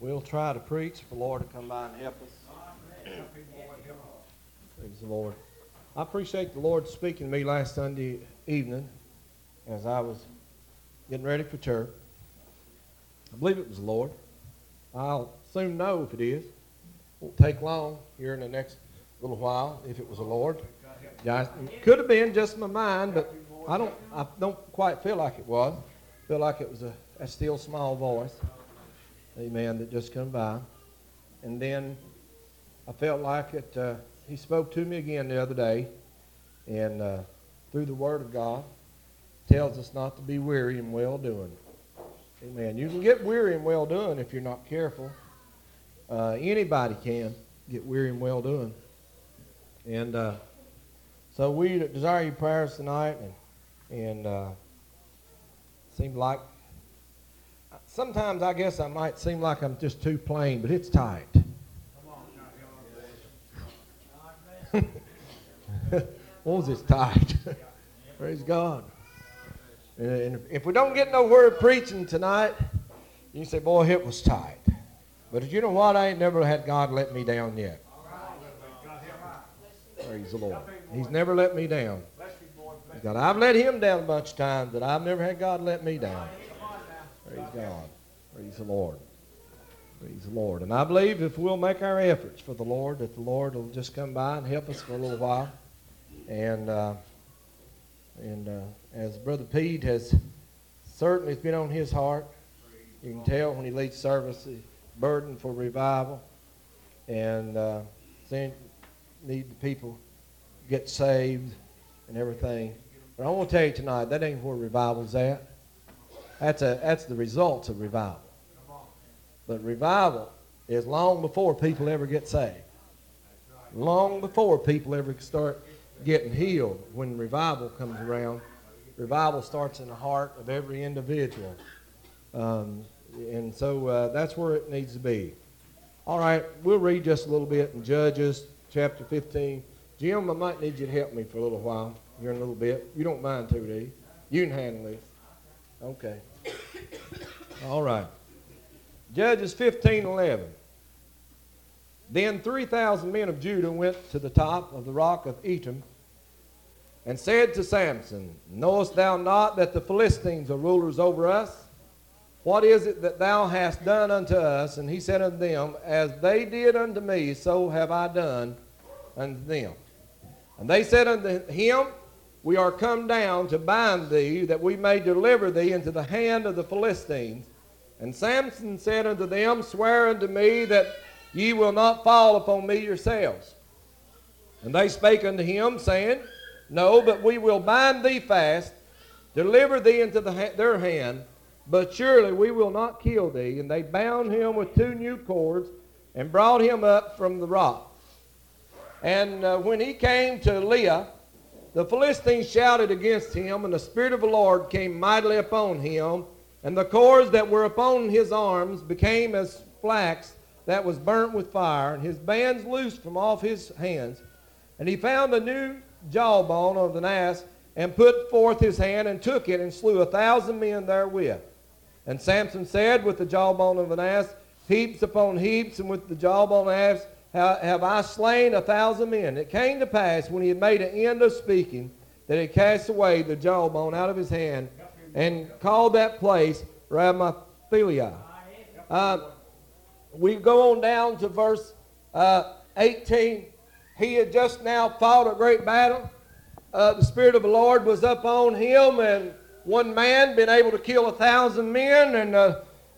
We'll try to preach for the Lord to come by and help us. Praise the Lord. I appreciate the Lord speaking to me last Sunday evening as I was getting ready for church. I believe it was the Lord. I'll soon know if it is. Won't take long here in the next little while if it was the Lord. Yeah, it could have been just my mind, but I don't. I don't quite feel like it was. I feel like it was a, a still small voice. Amen. That just come by, and then I felt like it. Uh, he spoke to me again the other day, and uh, through the Word of God, tells us not to be weary in well doing. Amen. You can get weary in well doing if you're not careful. Uh, anybody can get weary in well doing, and uh, so we desire your prayers tonight, and and uh, seemed like sometimes I guess I might seem like I'm just too plain, but it's tight. oh, it's tight. Praise God. And if we don't get no word preaching tonight, you say, boy, it was tight. But you know what? I ain't never had God let me down yet. Praise the Lord. He's never let me down. God, I've let him down a bunch of times, but I've never had God let me down. God. Praise the Lord. Praise the Lord. And I believe if we'll make our efforts for the Lord, that the Lord will just come by and help us for a little while. And uh, and uh, as Brother Pete has certainly been on his heart, you can tell when he leads service, the burden for revival, and uh, need the people get saved and everything. But I want to tell you tonight, that ain't where revival's at. That's, a, that's the results of revival. But revival is long before people ever get saved. Long before people ever start getting healed. When revival comes around, revival starts in the heart of every individual. Um, and so uh, that's where it needs to be. All right, we'll read just a little bit in Judges chapter 15. Jim, I might need you to help me for a little while here in a little bit. You don't mind too, do you? You can handle this. Okay. All right. Judges 15 11. Then 3,000 men of Judah went to the top of the rock of Etam and said to Samson, Knowest thou not that the Philistines are rulers over us? What is it that thou hast done unto us? And he said unto them, As they did unto me, so have I done unto them. And they said unto him, We are come down to bind thee, that we may deliver thee into the hand of the Philistines. And Samson said unto them, Swear unto me that ye will not fall upon me yourselves. And they spake unto him, saying, No, but we will bind thee fast, deliver thee into the ha- their hand, but surely we will not kill thee. And they bound him with two new cords and brought him up from the rock. And uh, when he came to Lehi, the Philistines shouted against him, and the Spirit of the Lord came mightily upon him. And the cords that were upon his arms became as flax that was burnt with fire, and his bands loosed from off his hands. And he found a new jawbone of an ass, and put forth his hand, and took it, and slew a thousand men therewith. And Samson said, With the jawbone of an ass, heaps upon heaps, and with the jawbone of an ass have I slain a thousand men. It came to pass, when he had made an end of speaking, that he cast away the jawbone out of his hand, and called that place Ramathlehi. Uh, we go on down to verse uh, 18. He had just now fought a great battle. Uh, the Spirit of the Lord was up on him, and one man been able to kill a thousand men, and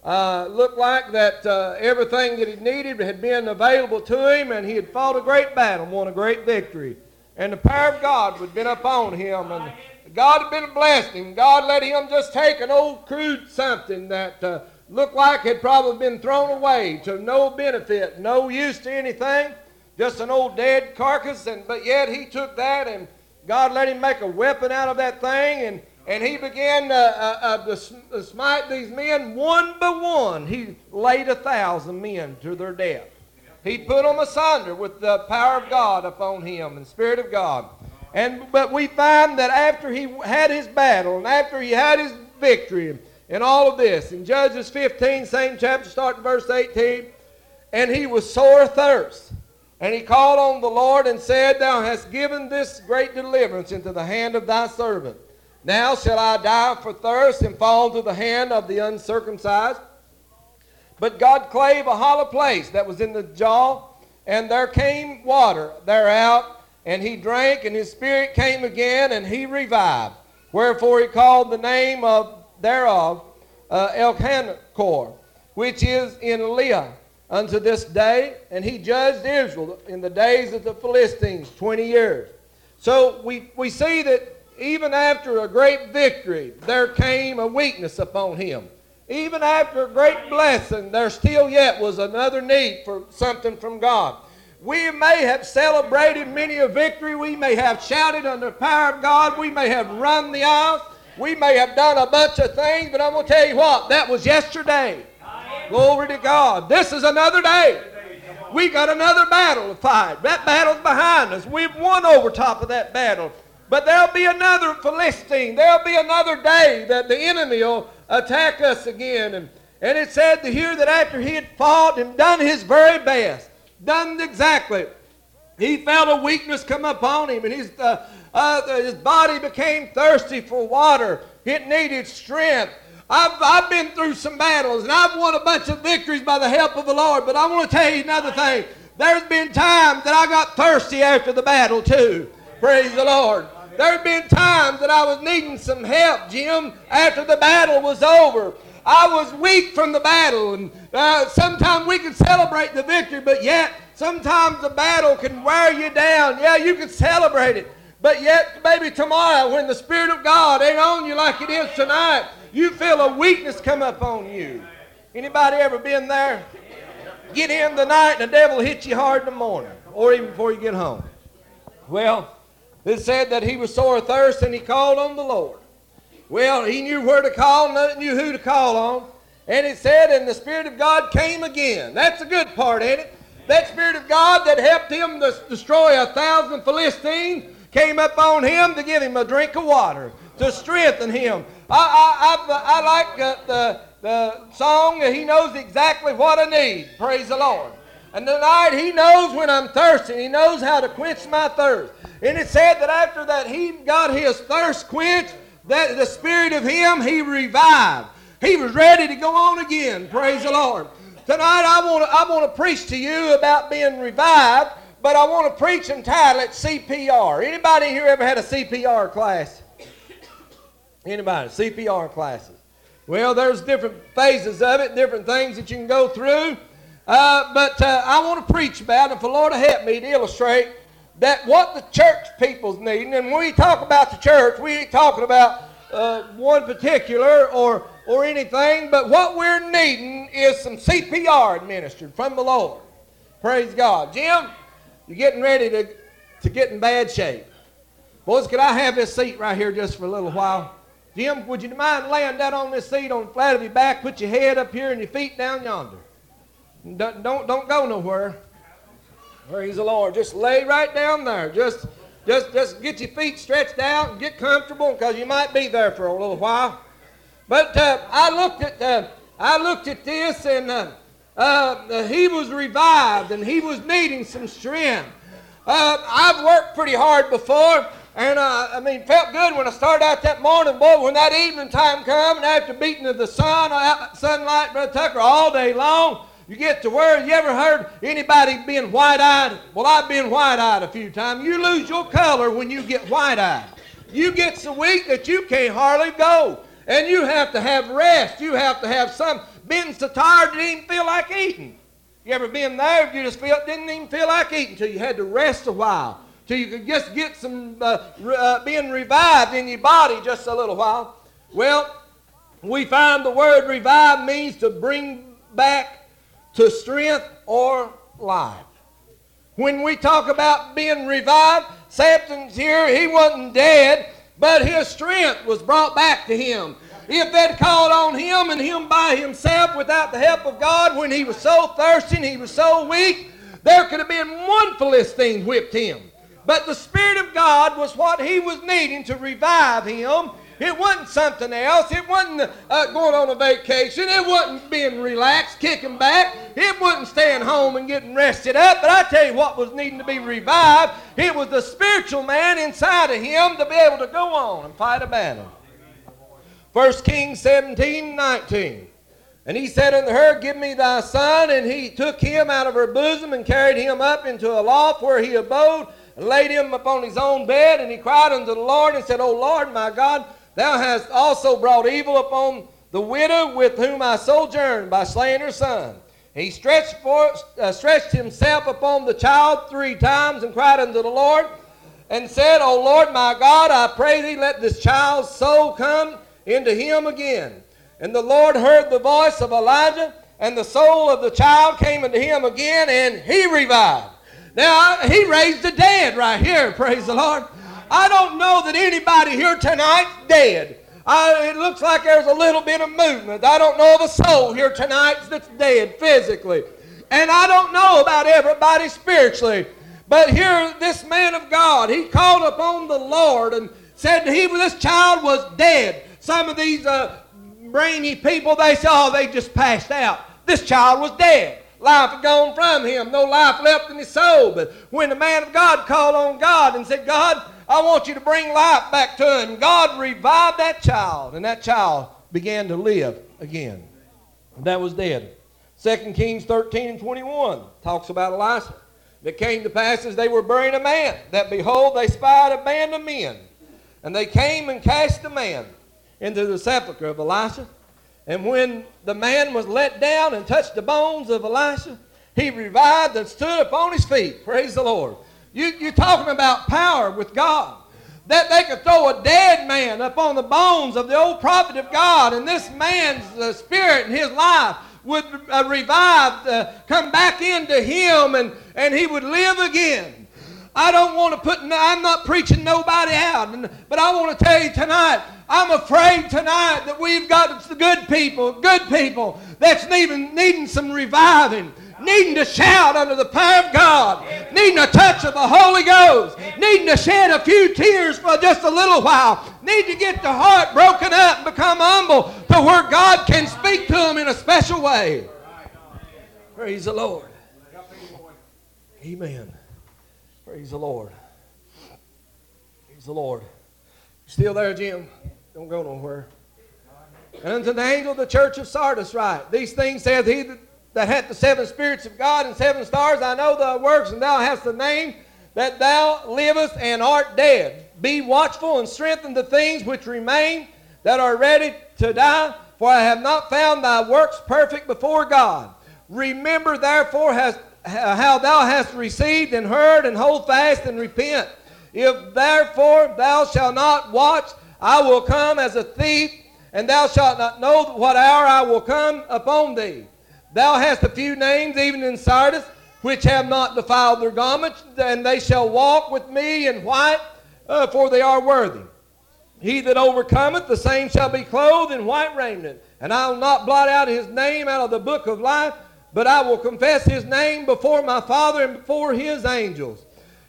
uh, looked like that uh, everything that he needed had been available to him, and he had fought a great battle, won a great victory. And the power of God had been upon him, and God had been blessing him. God let him just take an old crude something that uh, looked like had probably been thrown away to no benefit, no use to anything, just an old dead carcass. And but yet he took that, and God let him make a weapon out of that thing, and and he began uh, uh, uh, to smite these men one by one. He laid a thousand men to their death. He put them asunder with the power of God upon him and the Spirit of God. And but we find that after he had his battle and after he had his victory, and all of this. In Judges 15, same chapter, starting verse 18, and he was sore thirst. And he called on the Lord and said, Thou hast given this great deliverance into the hand of thy servant. Now shall I die for thirst and fall into the hand of the uncircumcised? But God clave a hollow place that was in the jaw, and there came water thereout, and he drank, and his spirit came again, and he revived. Wherefore he called the name of thereof uh, Elkanah, which is in Lehi unto this day, and he judged Israel in the days of the Philistines 20 years. So we, we see that even after a great victory, there came a weakness upon him. Even after a great blessing, there still yet was another need for something from God. We may have celebrated many a victory. We may have shouted under the power of God. We may have run the aisles. We may have done a bunch of things, but I'm going to tell you what, that was yesterday. Glory to God. This is another day. We got another battle to fight. That battle's behind us. We've won over top of that battle. But there'll be another Philistine. There'll be another day that the enemy will attack us again. And, and it said to here that after he had fought and done his very best, done exactly, he felt a weakness come upon him, and his, uh, uh, his body became thirsty for water. It needed strength. I've, I've been through some battles, and I've won a bunch of victories by the help of the Lord, but I want to tell you another thing. There's been times that I got thirsty after the battle, too. Praise the Lord. There have been times that I was needing some help, Jim, after the battle was over. I was weak from the battle, and uh, sometimes we can celebrate the victory, but yet sometimes the battle can wear you down. Yeah, you can celebrate it, but yet maybe tomorrow, when the Spirit of God ain't on you like it is tonight, you feel a weakness come up on you. Anybody ever been there? Get in the night and the devil hit you hard in the morning, or even before you get home. Well, it said that he was sore thirst and he called on the Lord. Well, he knew where to call, knew who to call on. And it said, and the Spirit of God came again. That's a good part, ain't it? That Spirit of God that helped him to destroy a thousand Philistines came up on him to give him a drink of water, to strengthen him. I, I, I, I like the, the, the song, He knows exactly what I need. Praise the Lord. And tonight He knows when I'm thirsty. He knows how to quench my thirst. And it said that after that he got his thirst quenched, that the spirit of him he revived. He was ready to go on again. Praise the Lord. Tonight I want to I want to preach to you about being revived, but I want to preach and title it CPR. Anybody here ever had a CPR class? Anybody? CPR classes. Well, there's different phases of it, different things that you can go through. Uh, but uh, I want to preach about, it. if the Lord will help me to illustrate that what the church people's needing, and when we talk about the church, we ain't talking about uh, one particular or or anything, but what we're needing is some CPR administered from the Lord. Praise God. Jim, you're getting ready to, to get in bad shape. Boys, could I have this seat right here just for a little while? Jim, would you mind laying down on this seat on the flat of your back, put your head up here and your feet down yonder? Don't, don't, don't go nowhere. Praise the Lord. Just lay right down there. Just, just, just get your feet stretched out and get comfortable because you might be there for a little while. But uh, I looked at, uh, I looked at this and uh, uh he was revived and he was needing some strength. Uh, I've worked pretty hard before. And uh, I mean, felt good when I started out that morning, boy. When that evening time come, and after beating of the sun, sunlight, brother Tucker, all day long, you get to where you ever heard anybody being white-eyed? Well, I've been white-eyed a few times. You lose your color when you get white-eyed. You get so weak that you can't hardly go. And you have to have rest. You have to have some. Been so tired you didn't even feel like eating. You ever been there? You just feel, didn't even feel like eating until you had to rest a while. Till you could just get some uh, uh, being revived in your body just a little while. Well, we find the word revive means to bring back to strength or life. When we talk about being revived, Samson's here, he wasn't dead, but his strength was brought back to him. If they'd called on him and him by himself without the help of God when he was so thirsty and he was so weak, there could have been one Philistine whipped him. But the Spirit of God was what he was needing to revive him It wasn't something else. It wasn't uh, going on a vacation. It wasn't being relaxed, kicking back. It wasn't staying home and getting rested up. But I tell you what was needing to be revived. It was the spiritual man inside of him to be able to go on and fight a battle. 1 Kings 17, 19. And he said unto her, Give me thy son. And he took him out of her bosom and carried him up into a loft where he abode and laid him upon his own bed. And he cried unto the Lord and said, O Lord my God, thou hast also brought evil upon the widow with whom I sojourned by slaying her son. He stretched, uh, stretched himself upon the child three times and cried unto the Lord and said, O Lord my God, I pray thee, let this child's soul come into him again. And the Lord heard the voice of Elijah, and the soul of the child came into him again, and he revived. Now, he raised the dead right here, praise the Lord. I don't know that anybody here tonight's dead. I, it looks like there's a little bit of movement. I don't know of a soul here tonight that's dead physically. And I don't know about everybody spiritually. But here, this man of God, he called upon the Lord and said he, this child was dead. Some of these uh, brainy people, they say, oh, they just passed out. This child was dead. Life had gone from him. No life left in his soul. But when the man of God called on God and said, God, I want you to bring life back to him, God revived that child, and that child began to live again. That was dead. 2 Kings 13 and 21 talks about Elisha. It came to pass as they were burying a man, that behold, they spied a band of men. And they came and cast the man into the sepulchre of Elisha. And when the man was let down and touched the bones of Elisha, he revived and stood upon his feet. Praise the Lord. You, you're talking about power with God. That they could throw a dead man upon the bones of the old prophet of God, and this man's uh, spirit and his life would uh, revive, uh, come back into him, and, and he would live again. I don't want to put, I'm not preaching nobody out, but I want to tell you tonight, I'm afraid tonight that we've got good people, good people that's needing, needing some reviving, needing to shout under the power of God, needing a touch of the Holy Ghost, needing to shed a few tears for just a little while, need to get the heart broken up and become humble to where God can speak to them in a special way. Praise the Lord. Amen. Praise the Lord. Praise the Lord. Still there, Jim? Don't go nowhere. And unto the angel of the church of Sardis write, These things saith he that, hath the seven spirits of God and seven stars. I know thy works, and thou hast the name that thou livest and art dead. Be watchful and strengthen the things which remain that are ready to die, for I have not found thy works perfect before God. Remember therefore has, how thou hast received and heard, and hold fast and repent. If therefore thou shalt not watch, I will come as a thief, and thou shalt not know what hour I will come upon thee. Thou hast a few names, even in Sardis, which have not defiled their garments, and they shall walk with me in white, uh, for they are worthy. He that overcometh, the same shall be clothed in white raiment. And I will not blot out his name out of the book of life, but I will confess his name before my Father and before his angels.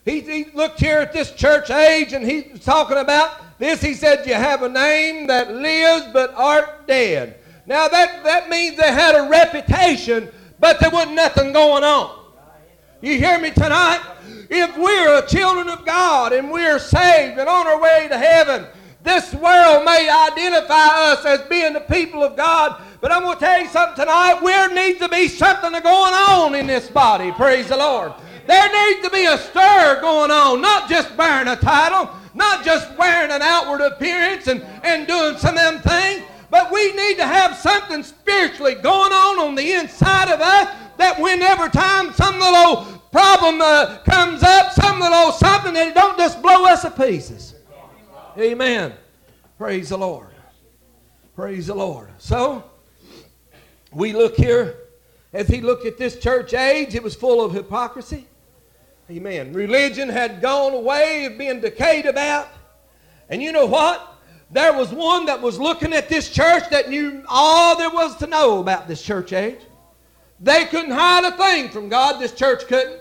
He, he looked here at this church age, and he's talking about this, he said, You have a name that lives but art dead. Now, that, that means they had a reputation, but there wasn't nothing going on. You hear me tonight? If we're children of God and we're saved and on our way to heaven, this world may identify us as being the people of God, but I'm going to tell you something tonight. There needs to be something going on in this body. Praise the Lord. There needs to be a stir going on, not just bearing a title, not just wearing an outward appearance and, and doing some of them things, but we need to have something spiritually going on on the inside of us that whenever time some little problem uh, comes up, some little something, that it don't just blow us to pieces. Amen. Praise the Lord. Praise the Lord. So, we look here, as he looked at this church age, it was full of hypocrisy. Amen. Religion had gone away, of being decayed about. And you know what? There was one that was looking at this church that knew all there was to know about this church age. They couldn't hide a thing from God, this church couldn't.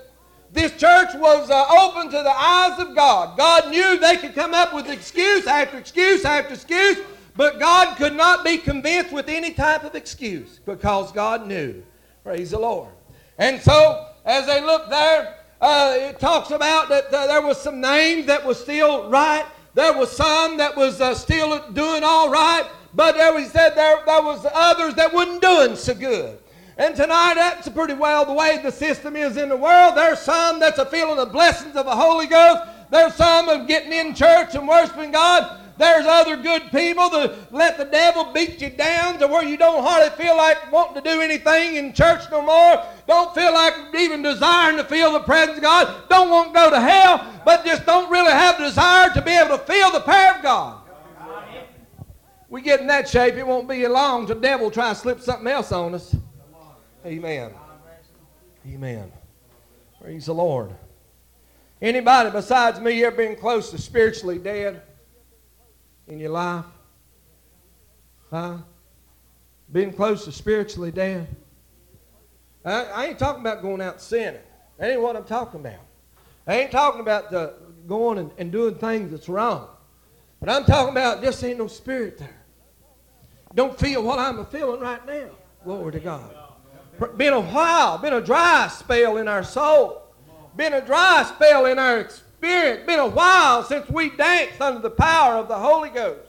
This church was uh, open to the eyes of God. God knew they could come up with excuse after excuse after excuse, but God could not be convinced with any type of excuse because God knew. Praise the Lord. And so, as they look there, uh, it talks about that uh, there was some names that was still right. There was some that was uh, still doing all right. But there we said there, there was others that wasn't doing so good. And tonight, that's pretty well the way the system is in the world. There's some that's a feeling the blessings of the Holy Ghost. There's some of getting in church and worshiping God. There's other good people that let the devil beat you down to where you don't hardly feel like wanting to do anything in church no more. Don't feel like even desiring to feel the presence of God. Don't want to go to hell, but just don't really have the desire to be able to feel the power of God. We get in that shape, it won't be long till the devil try to slip something else on us. Amen. Amen. Praise the Lord. Anybody besides me ever been close to spiritually dead in your life? Huh? Been close to spiritually dead? I, I ain't talking about going out sinning. That ain't what I'm talking about. I ain't talking about the going and, and doing things that's wrong. But I'm talking about just ain't no spirit there. Don't feel what I'm feeling right now. Glory to God. Been a while, been a dry spell in our soul. Been a dry spell in our experience. Been a while since we danced under the power of the Holy Ghost.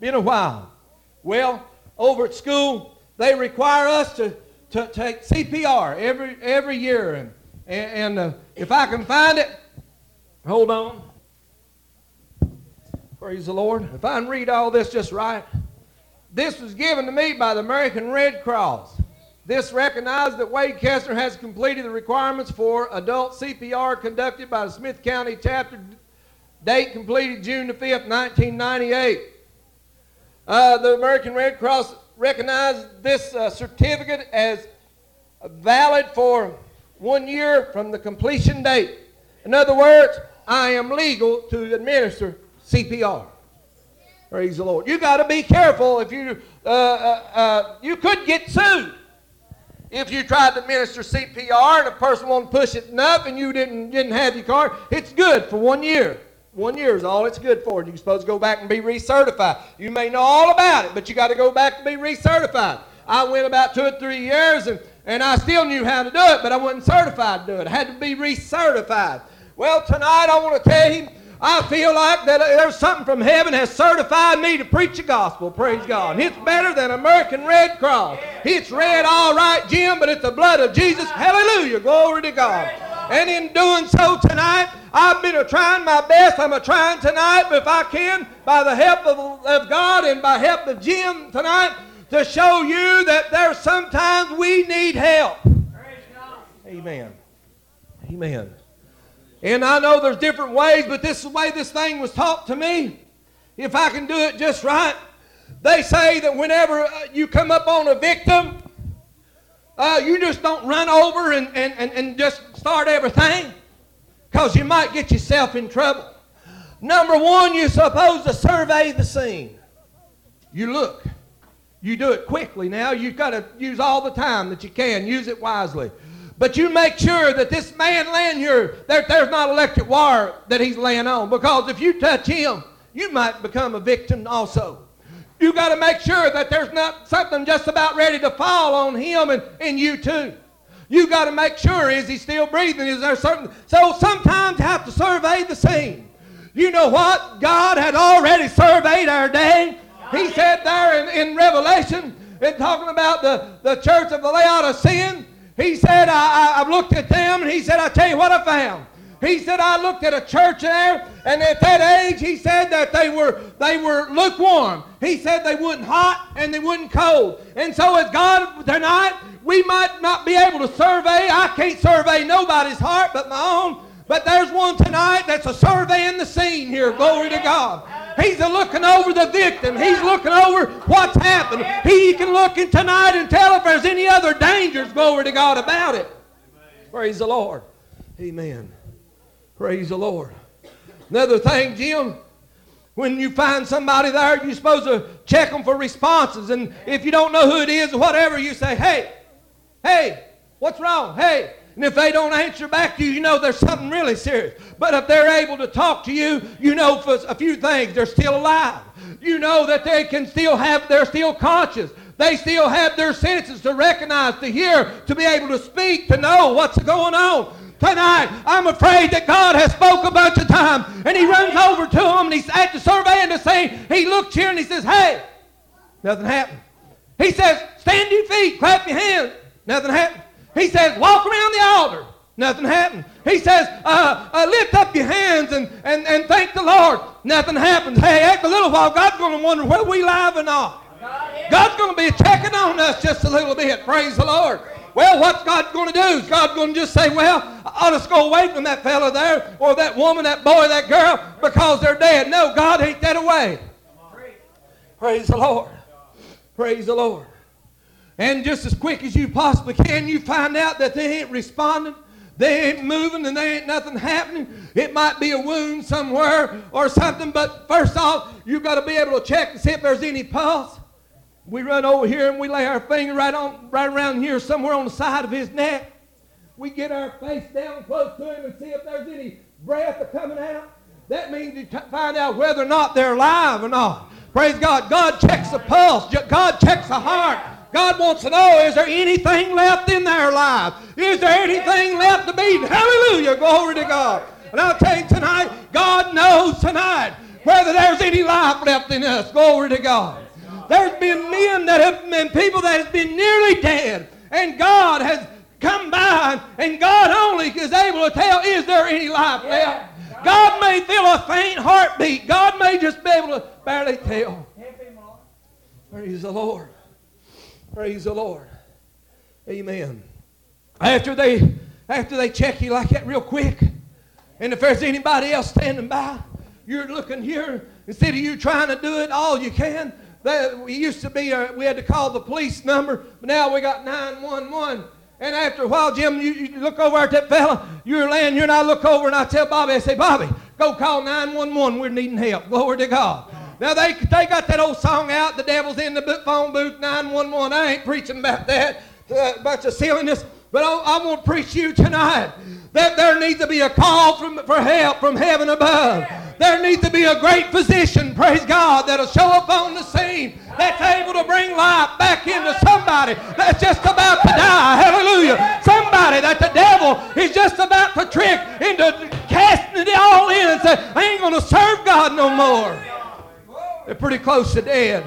Been a while. Well, over at school, they require us to, to take CPR every, every year. And, and, and uh, if I can find it, hold on. Praise the Lord. If I can read all this just right. This was given to me by the American Red Cross. This recognized that Wade Kestner has completed the requirements for adult CPR conducted by the Smith County chapter. Date completed June the 5th, 1998. Uh, the American Red Cross recognized this uh, certificate as valid for one year from the completion date. In other words, I am legal to administer CPR. Praise the Lord. You got to be careful if you uh, uh, uh, you could get sued if you tried to minister CPR and a person won't push it enough and you didn't, didn't have your card, it's good for one year. One year is all it's good for. And You're supposed to go back and be recertified. You may know all about it, but you got to go back and be recertified. I went about two or three years and, and I still knew how to do it, but I wasn't certified to do it. I had to be recertified. Well, tonight I want to tell you I feel like that there's something from heaven has certified me to preach the gospel. Praise God. It's better than American Red Cross. It's red, all right, Jim, but it's the blood of Jesus. Hallelujah. Glory to God. And in doing so tonight, I've been a trying my best. I'm a trying tonight, if I can, by the help of, of God and by help of Jim tonight, to show you that there's sometimes we need help. Amen. Amen. And I know there's different ways, but this is the way this thing was taught to me. If I can do it just right, they say that whenever uh, you come up on a victim, uh, you just don't run over and, and, and, and just start everything because you might get yourself in trouble. Number one, you're supposed to survey the scene. You look. You do it quickly now. You've got to use all the time that you can. Use it wisely. But you make sure that this man laying here, there, there's not electric wire that he's laying on. Because if you touch him, you might become a victim also. You got to make sure that there's not something just about ready to fall on him and, and you too. You got to make sure is he still breathing? Is there certain? So sometimes you have to survey the scene. You know what? God had already surveyed our day. He said there in, in Revelation, in talking about the, the church of the Laodicean, he said, I, I, I looked at them, and he said, I tell you what I found. He said, I looked at a church there, and at that age, he said that they were they were lukewarm. He said they weren't hot and they weren't cold. And so as God tonight, we might not be able to survey. I can't survey nobody's heart but my own. But there's one tonight that's a surveying the scene here. Glory to God. He's looking over the victim. He's looking over what's happened. He can look in tonight and tell if there's any other dangers, glory to God, about it. Praise the Lord. Amen. Praise the Lord. Another thing, Jim, when you find somebody there, you're supposed to check them for responses. And if you don't know who it is or whatever, you say, hey, hey, what's wrong? Hey. And if they don't answer back to you, you know there's something really serious. But if they're able to talk to you, you know for a few things, they're still alive. You know that they can still have, they're still conscious. They still have their senses to recognize, to hear, to be able to speak, to know what's going on. Tonight, I'm afraid that God has spoke a bunch of times, and he runs over to them, and he's at the surveying the scene. He looks here and he says, "Hey, nothing happened." He says, "Stand your feet, clap your hands." Nothing happened. He says, "Walk around the altar." Nothing happened. He says, uh, uh, lift up your hands and, and, and thank the Lord. Nothing happens. Hey, after a little while, God's going to wonder whether we live or not. God's going to be checking on us just a little bit. Praise the Lord. Well, what's God going to do? Is God going to just say, well, I'll just go away from that fellow there or that woman, that boy, that girl because they're dead? No, God ain't that away. Praise the Lord. Praise the Lord. And just as quick as you possibly can, you find out that they ain't responding. They ain't moving and they ain't nothing happening. It might be a wound somewhere or something, but first off, you've got to be able to check to see if there's any pulse. We run over here and we lay our finger right on, right around here, somewhere on the side of his neck. We get our face down close to him and see if there's any breath coming out. That means you find out whether or not they're alive or not. Praise God. God checks the pulse. God checks the heart. God wants to know, is there anything left in their life? Is there anything left to be? Hallelujah. Glory to God. And I'll tell you tonight, God knows tonight whether there's any life left in us. Glory to God. There's been men that have been people that have been nearly dead, and God has come by, and God only is able to tell, is there any life left? God may feel a faint heartbeat. God may just be able to barely tell. Praise the Lord. Praise the Lord. Amen. After they after they check you like that real quick, and if there's anybody else standing by, you're looking here instead of you trying to do it all you can. That we used to be, uh, we had to call the police number, but now we got 911. And after a while, Jim, you, you look over at that fella, you're laying here, and I look over and I tell Bobby, I say, Bobby, go call 911. We're needing help. Glory to God. Now they they got that old song out, the devil's in the phone booth, 911. I ain't preaching about that, a bunch of silliness. But I, I want to preach you tonight that there needs to be a call from, for help from heaven above. There needs to be a great physician, praise God, that'll show up on the scene that's able to bring life back into somebody that's just about to die. Hallelujah. Somebody that the devil is just about to trick into casting it all in and say, I ain't going to serve God no more. They're pretty close to dead.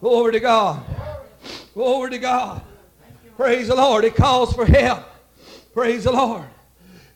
Glory to God. Glory to God. Praise the Lord. It calls for help. Praise the Lord.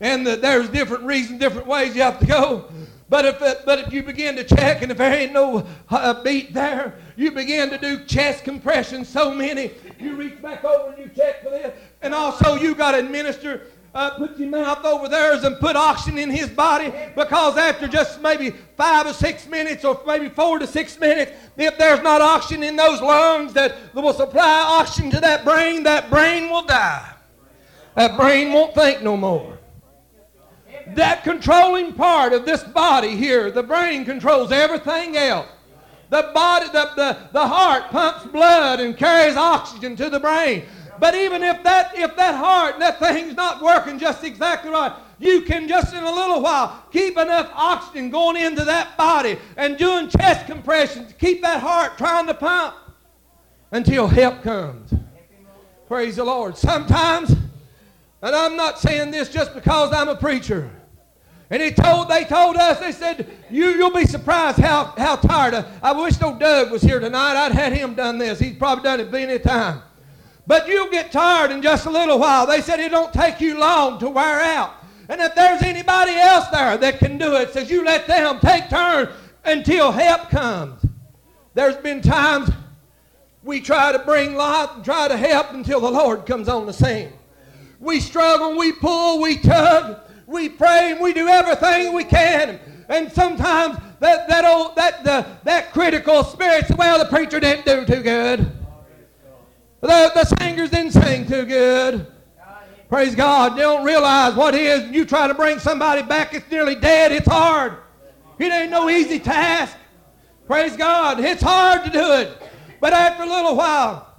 And the, there's different reasons, different ways you have to go. But if, it, but if you begin to check and if there ain't no uh, beat there, you begin to do chest compressions, so many. You reach back over and you check for this. And also you got to administer uh, put your mouth over theirs and put oxygen in his body because after just maybe five or six minutes or maybe four to six minutes, if there's not oxygen in those lungs that will supply oxygen to that brain, that brain will die. That brain won't think no more. That controlling part of this body here, the brain controls everything else. The body, the, the, the heart pumps blood and carries oxygen to the brain. But even if that if that heart that thing's not working just exactly right, you can just in a little while keep enough oxygen going into that body and doing chest compressions to keep that heart trying to pump until help comes. Praise the Lord. Sometimes, and I'm not saying this just because I'm a preacher. And he told, they told us, they said, you, you'll be surprised how, how tired. I, I wish old Doug was here tonight. I'd had him done this. He's probably done it many a time. But you'll get tired in just a little while. They said it don't take you long to wear out. And if there's anybody else there that can do it, says you let them take turns until help comes. There's been times we try to bring life and try to help until the Lord comes on the scene. We struggle, we pull, we tug, we pray, and we do everything we can. And sometimes that, that old that the, that critical spirit says, well, the preacher didn't do too good. The, the singers didn't sing too good. Praise God. You don't realize what is. You try to bring somebody back it's nearly dead. It's hard. It ain't no easy task. Praise God. It's hard to do it. But after a little while,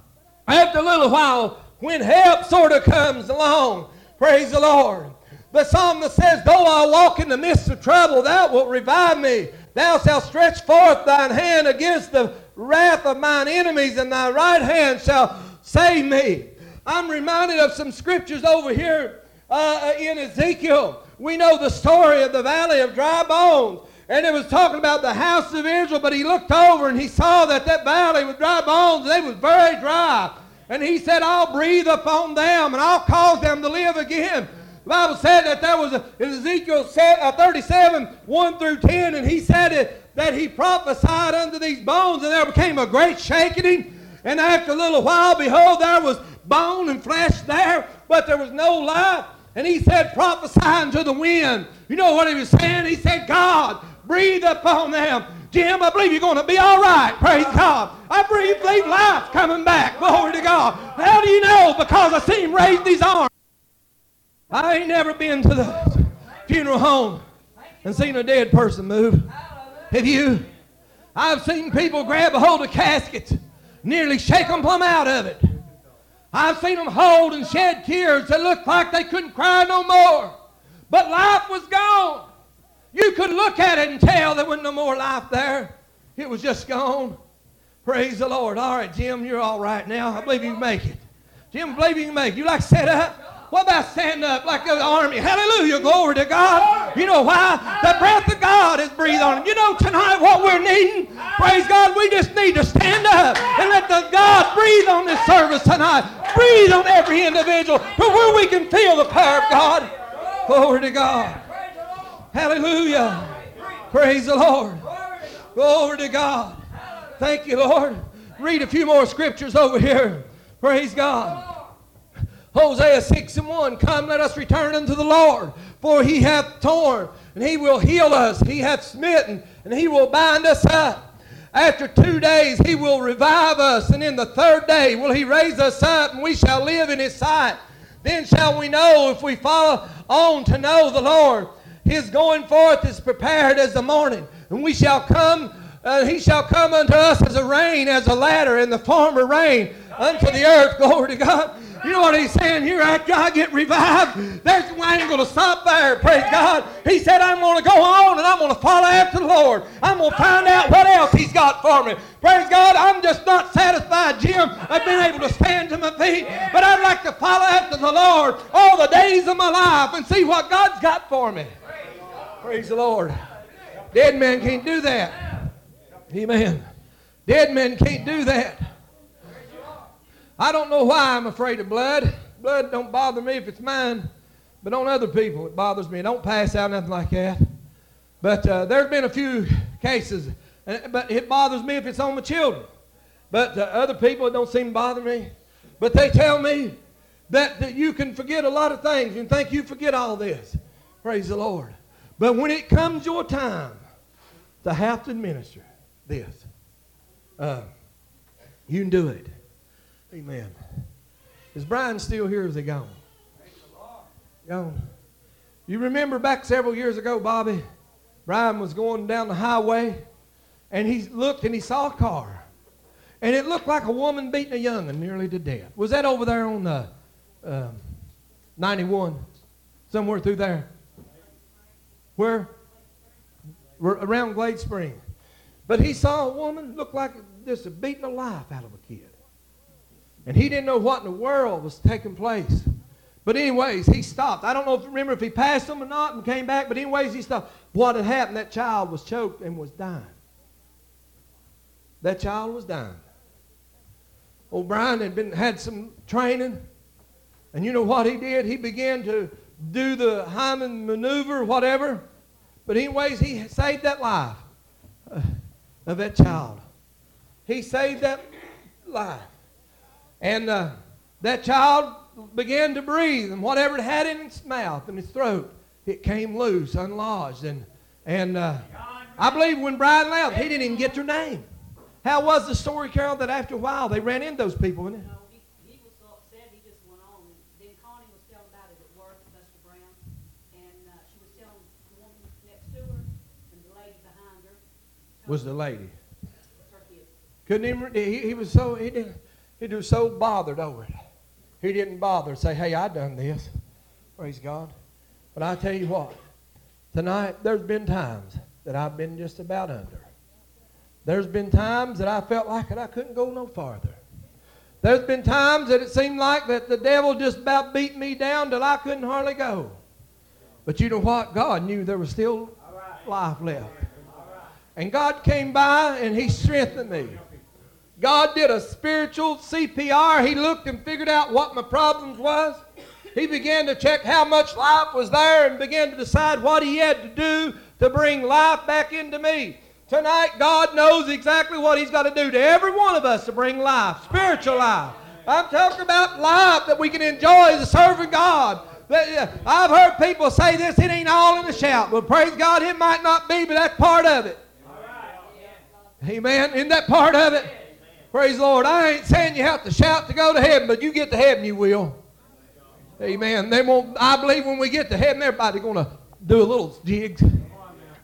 after a little while, when help sort of comes along, Praise the Lord. The psalmist says, Though I walk in the midst of trouble, thou wilt revive me. Thou shalt stretch forth thine hand against the wrath of mine enemies, and thy right hand shall save me. I'm reminded of some scriptures over here uh, in Ezekiel. We know the story of the valley of dry bones. And it was talking about the house of Israel, but he looked over and he saw that that valley with dry bones, they was very dry. And he said, I'll breathe upon them and I'll cause them to live again. The Bible said that there was a, in Ezekiel uh, 37, 1 through 10, and he said it, that he prophesied unto these bones, and there became a great shaking. And after a little while, behold, there was bone and flesh there, but there was no life. And he said, prophesying to the wind. You know what he was saying? He said, God, breathe upon them. Jim, I believe you're going to be all right. Praise God. I believe, believe life's coming back. Glory to God. How do you know? Because I see him raise these arms. I ain't never been to the funeral home and seen a dead person move. Have you? I've seen people grab a hold of caskets, nearly shake them plumb out of it. I've seen them hold and shed tears that looked like they couldn't cry no more. But life was gone. You could look at it and tell there wasn't no more life there. It was just gone. Praise the Lord. All right, Jim, you're all right now. I believe you can make it. Jim, I believe you can make it. You like set up? What about stand up like the army? Hallelujah, glory to God. You know why? The breath of God is breathed on them. You know tonight what we're needing? Praise God, we just need to stand up and let the God breathe on this service tonight. Breathe on every individual to where we can feel the power of God. Glory to God. Hallelujah. Praise the Lord. Glory to God. Thank you, Lord. Read a few more scriptures over here. Praise God. Hosea 6 and 1 Come, let us return unto the Lord, for he hath torn, and he will heal us. He hath smitten, and he will bind us up. After two days he will revive us, and in the third day will he raise us up, and we shall live in his sight. Then shall we know if we follow on to know the Lord. His going forth is prepared as the morning, and we shall come. Uh, he shall come unto us as a rain, as a ladder in the former rain unto the earth. Glory to God. You know what he's saying here? After I get revived, there's I ain't going to stop there. Praise God. He said, I'm going to go on and I'm going to follow after the Lord. I'm going to find out what else he's got for me. Praise God. I'm just not satisfied, Jim. I've been able to stand to my feet, but I'd like to follow after the Lord all the days of my life and see what God's got for me. Praise the Lord. Dead men can't do that. Amen. Dead men can't do that. I don't know why I'm afraid of blood. Blood don't bother me if it's mine, but on other people it bothers me. don't pass out nothing like that. But uh, there's been a few cases, but it bothers me if it's on my children. But uh, other people it don't seem to bother me. But they tell me that, that you can forget a lot of things and think you forget all this. Praise the Lord. But when it comes your time to have to administer this, uh, you can do it. Amen. Is Brian still here? Is he gone? Gone. You remember back several years ago, Bobby? Brian was going down the highway, and he looked and he saw a car, and it looked like a woman beating a young and nearly to death. Was that over there on the uh, 91, somewhere through there? Where? Around Glade Spring. But he saw a woman look like just beating the life out of a kid. And he didn't know what in the world was taking place. But anyways, he stopped. I don't know if remember if he passed them or not and came back, but anyways, he stopped. What had happened? That child was choked and was dying. That child was dying. O'Brien had been had some training, and you know what he did? He began to do the Heimlich maneuver, whatever. But anyways, he saved that life uh, of that child. He saved that life. And uh, that child began to breathe, and whatever it had in its mouth and its throat, it came loose, unlodged. And, and uh, I believe when Brian left, he didn't even get their name. How was the story, Carol, that after a while they ran into those people? No, he, he was so upset he just went on. Then Connie was telling about it at work, Buster Brown, and uh, she was telling the woman next to her and the lady behind her. Was the lady? Couldn't even, he, he was so, he didn't, he was so bothered over it. He didn't bother to say, hey, I done this. Praise God. But I tell you what, tonight there's been times that I've been just about under. There's been times that I felt like that I couldn't go no farther. There's been times that it seemed like that the devil just about beat me down till I couldn't hardly go. But you know what? God knew there was still life left. And God came by and He strengthened me. God did a spiritual CPR. He looked and figured out what my problems was. He began to check how much life was there and began to decide what he had to do to bring life back into me. Tonight, God knows exactly what He's got to do to every one of us to bring life, spiritual life. I'm talking about life that we can enjoy as a serving God. Uh, I've heard people say this, it ain't all in the shout. Well, praise God, it might not be, but that's part of it. Amen. Isn't that part of it? Praise the Lord. I ain't saying you have to shout to go to heaven, but you get to heaven, you will. Amen. They won't. I believe when we get to heaven, everybody's going to do a little jig.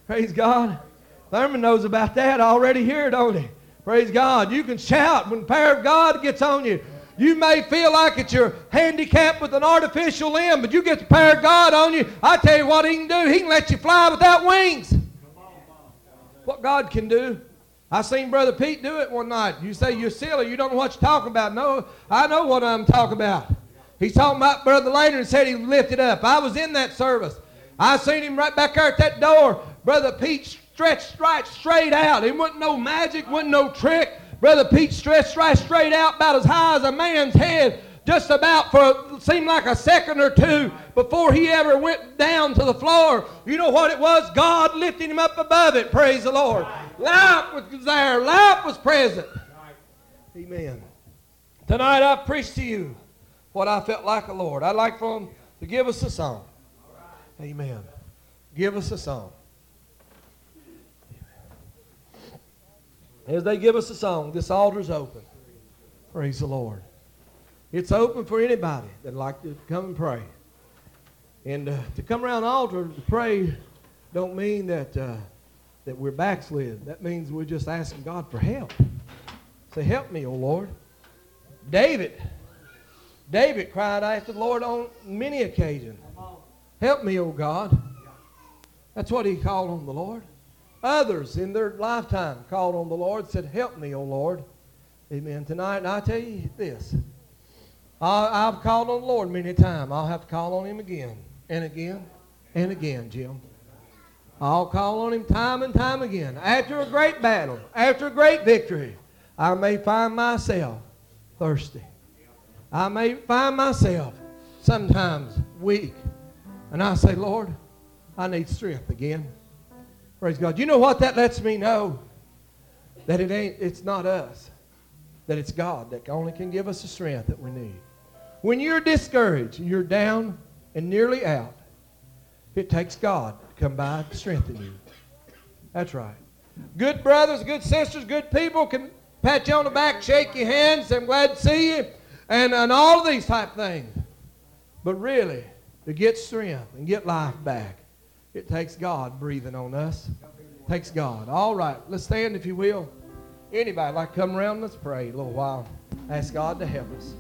Praise God. Thurman knows about that already here, don't he? Praise God. You can shout when the power of God gets on you. You may feel like it's your handicap with an artificial limb, but you get the power of God on you. I tell you what He can do. He can let you fly without wings. What God can do. I seen Brother Pete do it one night. You say you're silly. You don't know what you're talking about. No, I know what I'm talking about. He's talking about Brother Later and said he lifted up. I was in that service. I seen him right back there at that door. Brother Pete stretched right straight out. It wasn't no magic, wasn't no trick. Brother Pete stretched right straight out about as high as a man's head, just about for seemed like a second or two before he ever went down to the floor. You know what it was? God lifting him up above it. Praise the Lord. Life was there. Life was present. Amen. Tonight I preach to you what I felt like the Lord. I'd like for him to give us a song. Amen. Give us a song. As they give us a song, this altar's open. Praise the Lord. It's open for anybody that'd like to come and pray. And uh, to come around the altar to pray don't mean that, uh, that we're backslid. That means we're just asking God for help. Say, help me, O Lord. David, David cried after the Lord on many occasions. Help me, O God. That's what he called on the Lord. Others in their lifetime called on the Lord, said, Help me, O Lord. Amen. Tonight, and I tell you this. I, have called on the Lord many times. I'll have to call on him again and again and again, Jim. I'll call on him time and time again. After a great battle, after a great victory, I may find myself thirsty. I may find myself sometimes weak. And I say, Lord, I need strength again. Praise God. You know what that lets me know? That it ain't, it's not us. That it's God that only can give us the strength that we need. When you're discouraged, you're down and nearly out, it takes God come by to strengthen you. That's right. Good brothers, good sisters, good people can pat you on the back, shake your hands, I'm glad to see you, and, and all of these type things. But really, to get strength and get life back, it takes God breathing on us. Takes God. All right, let's stand if you will. Anybody like come around? Let's pray a little while. Ask God to help us.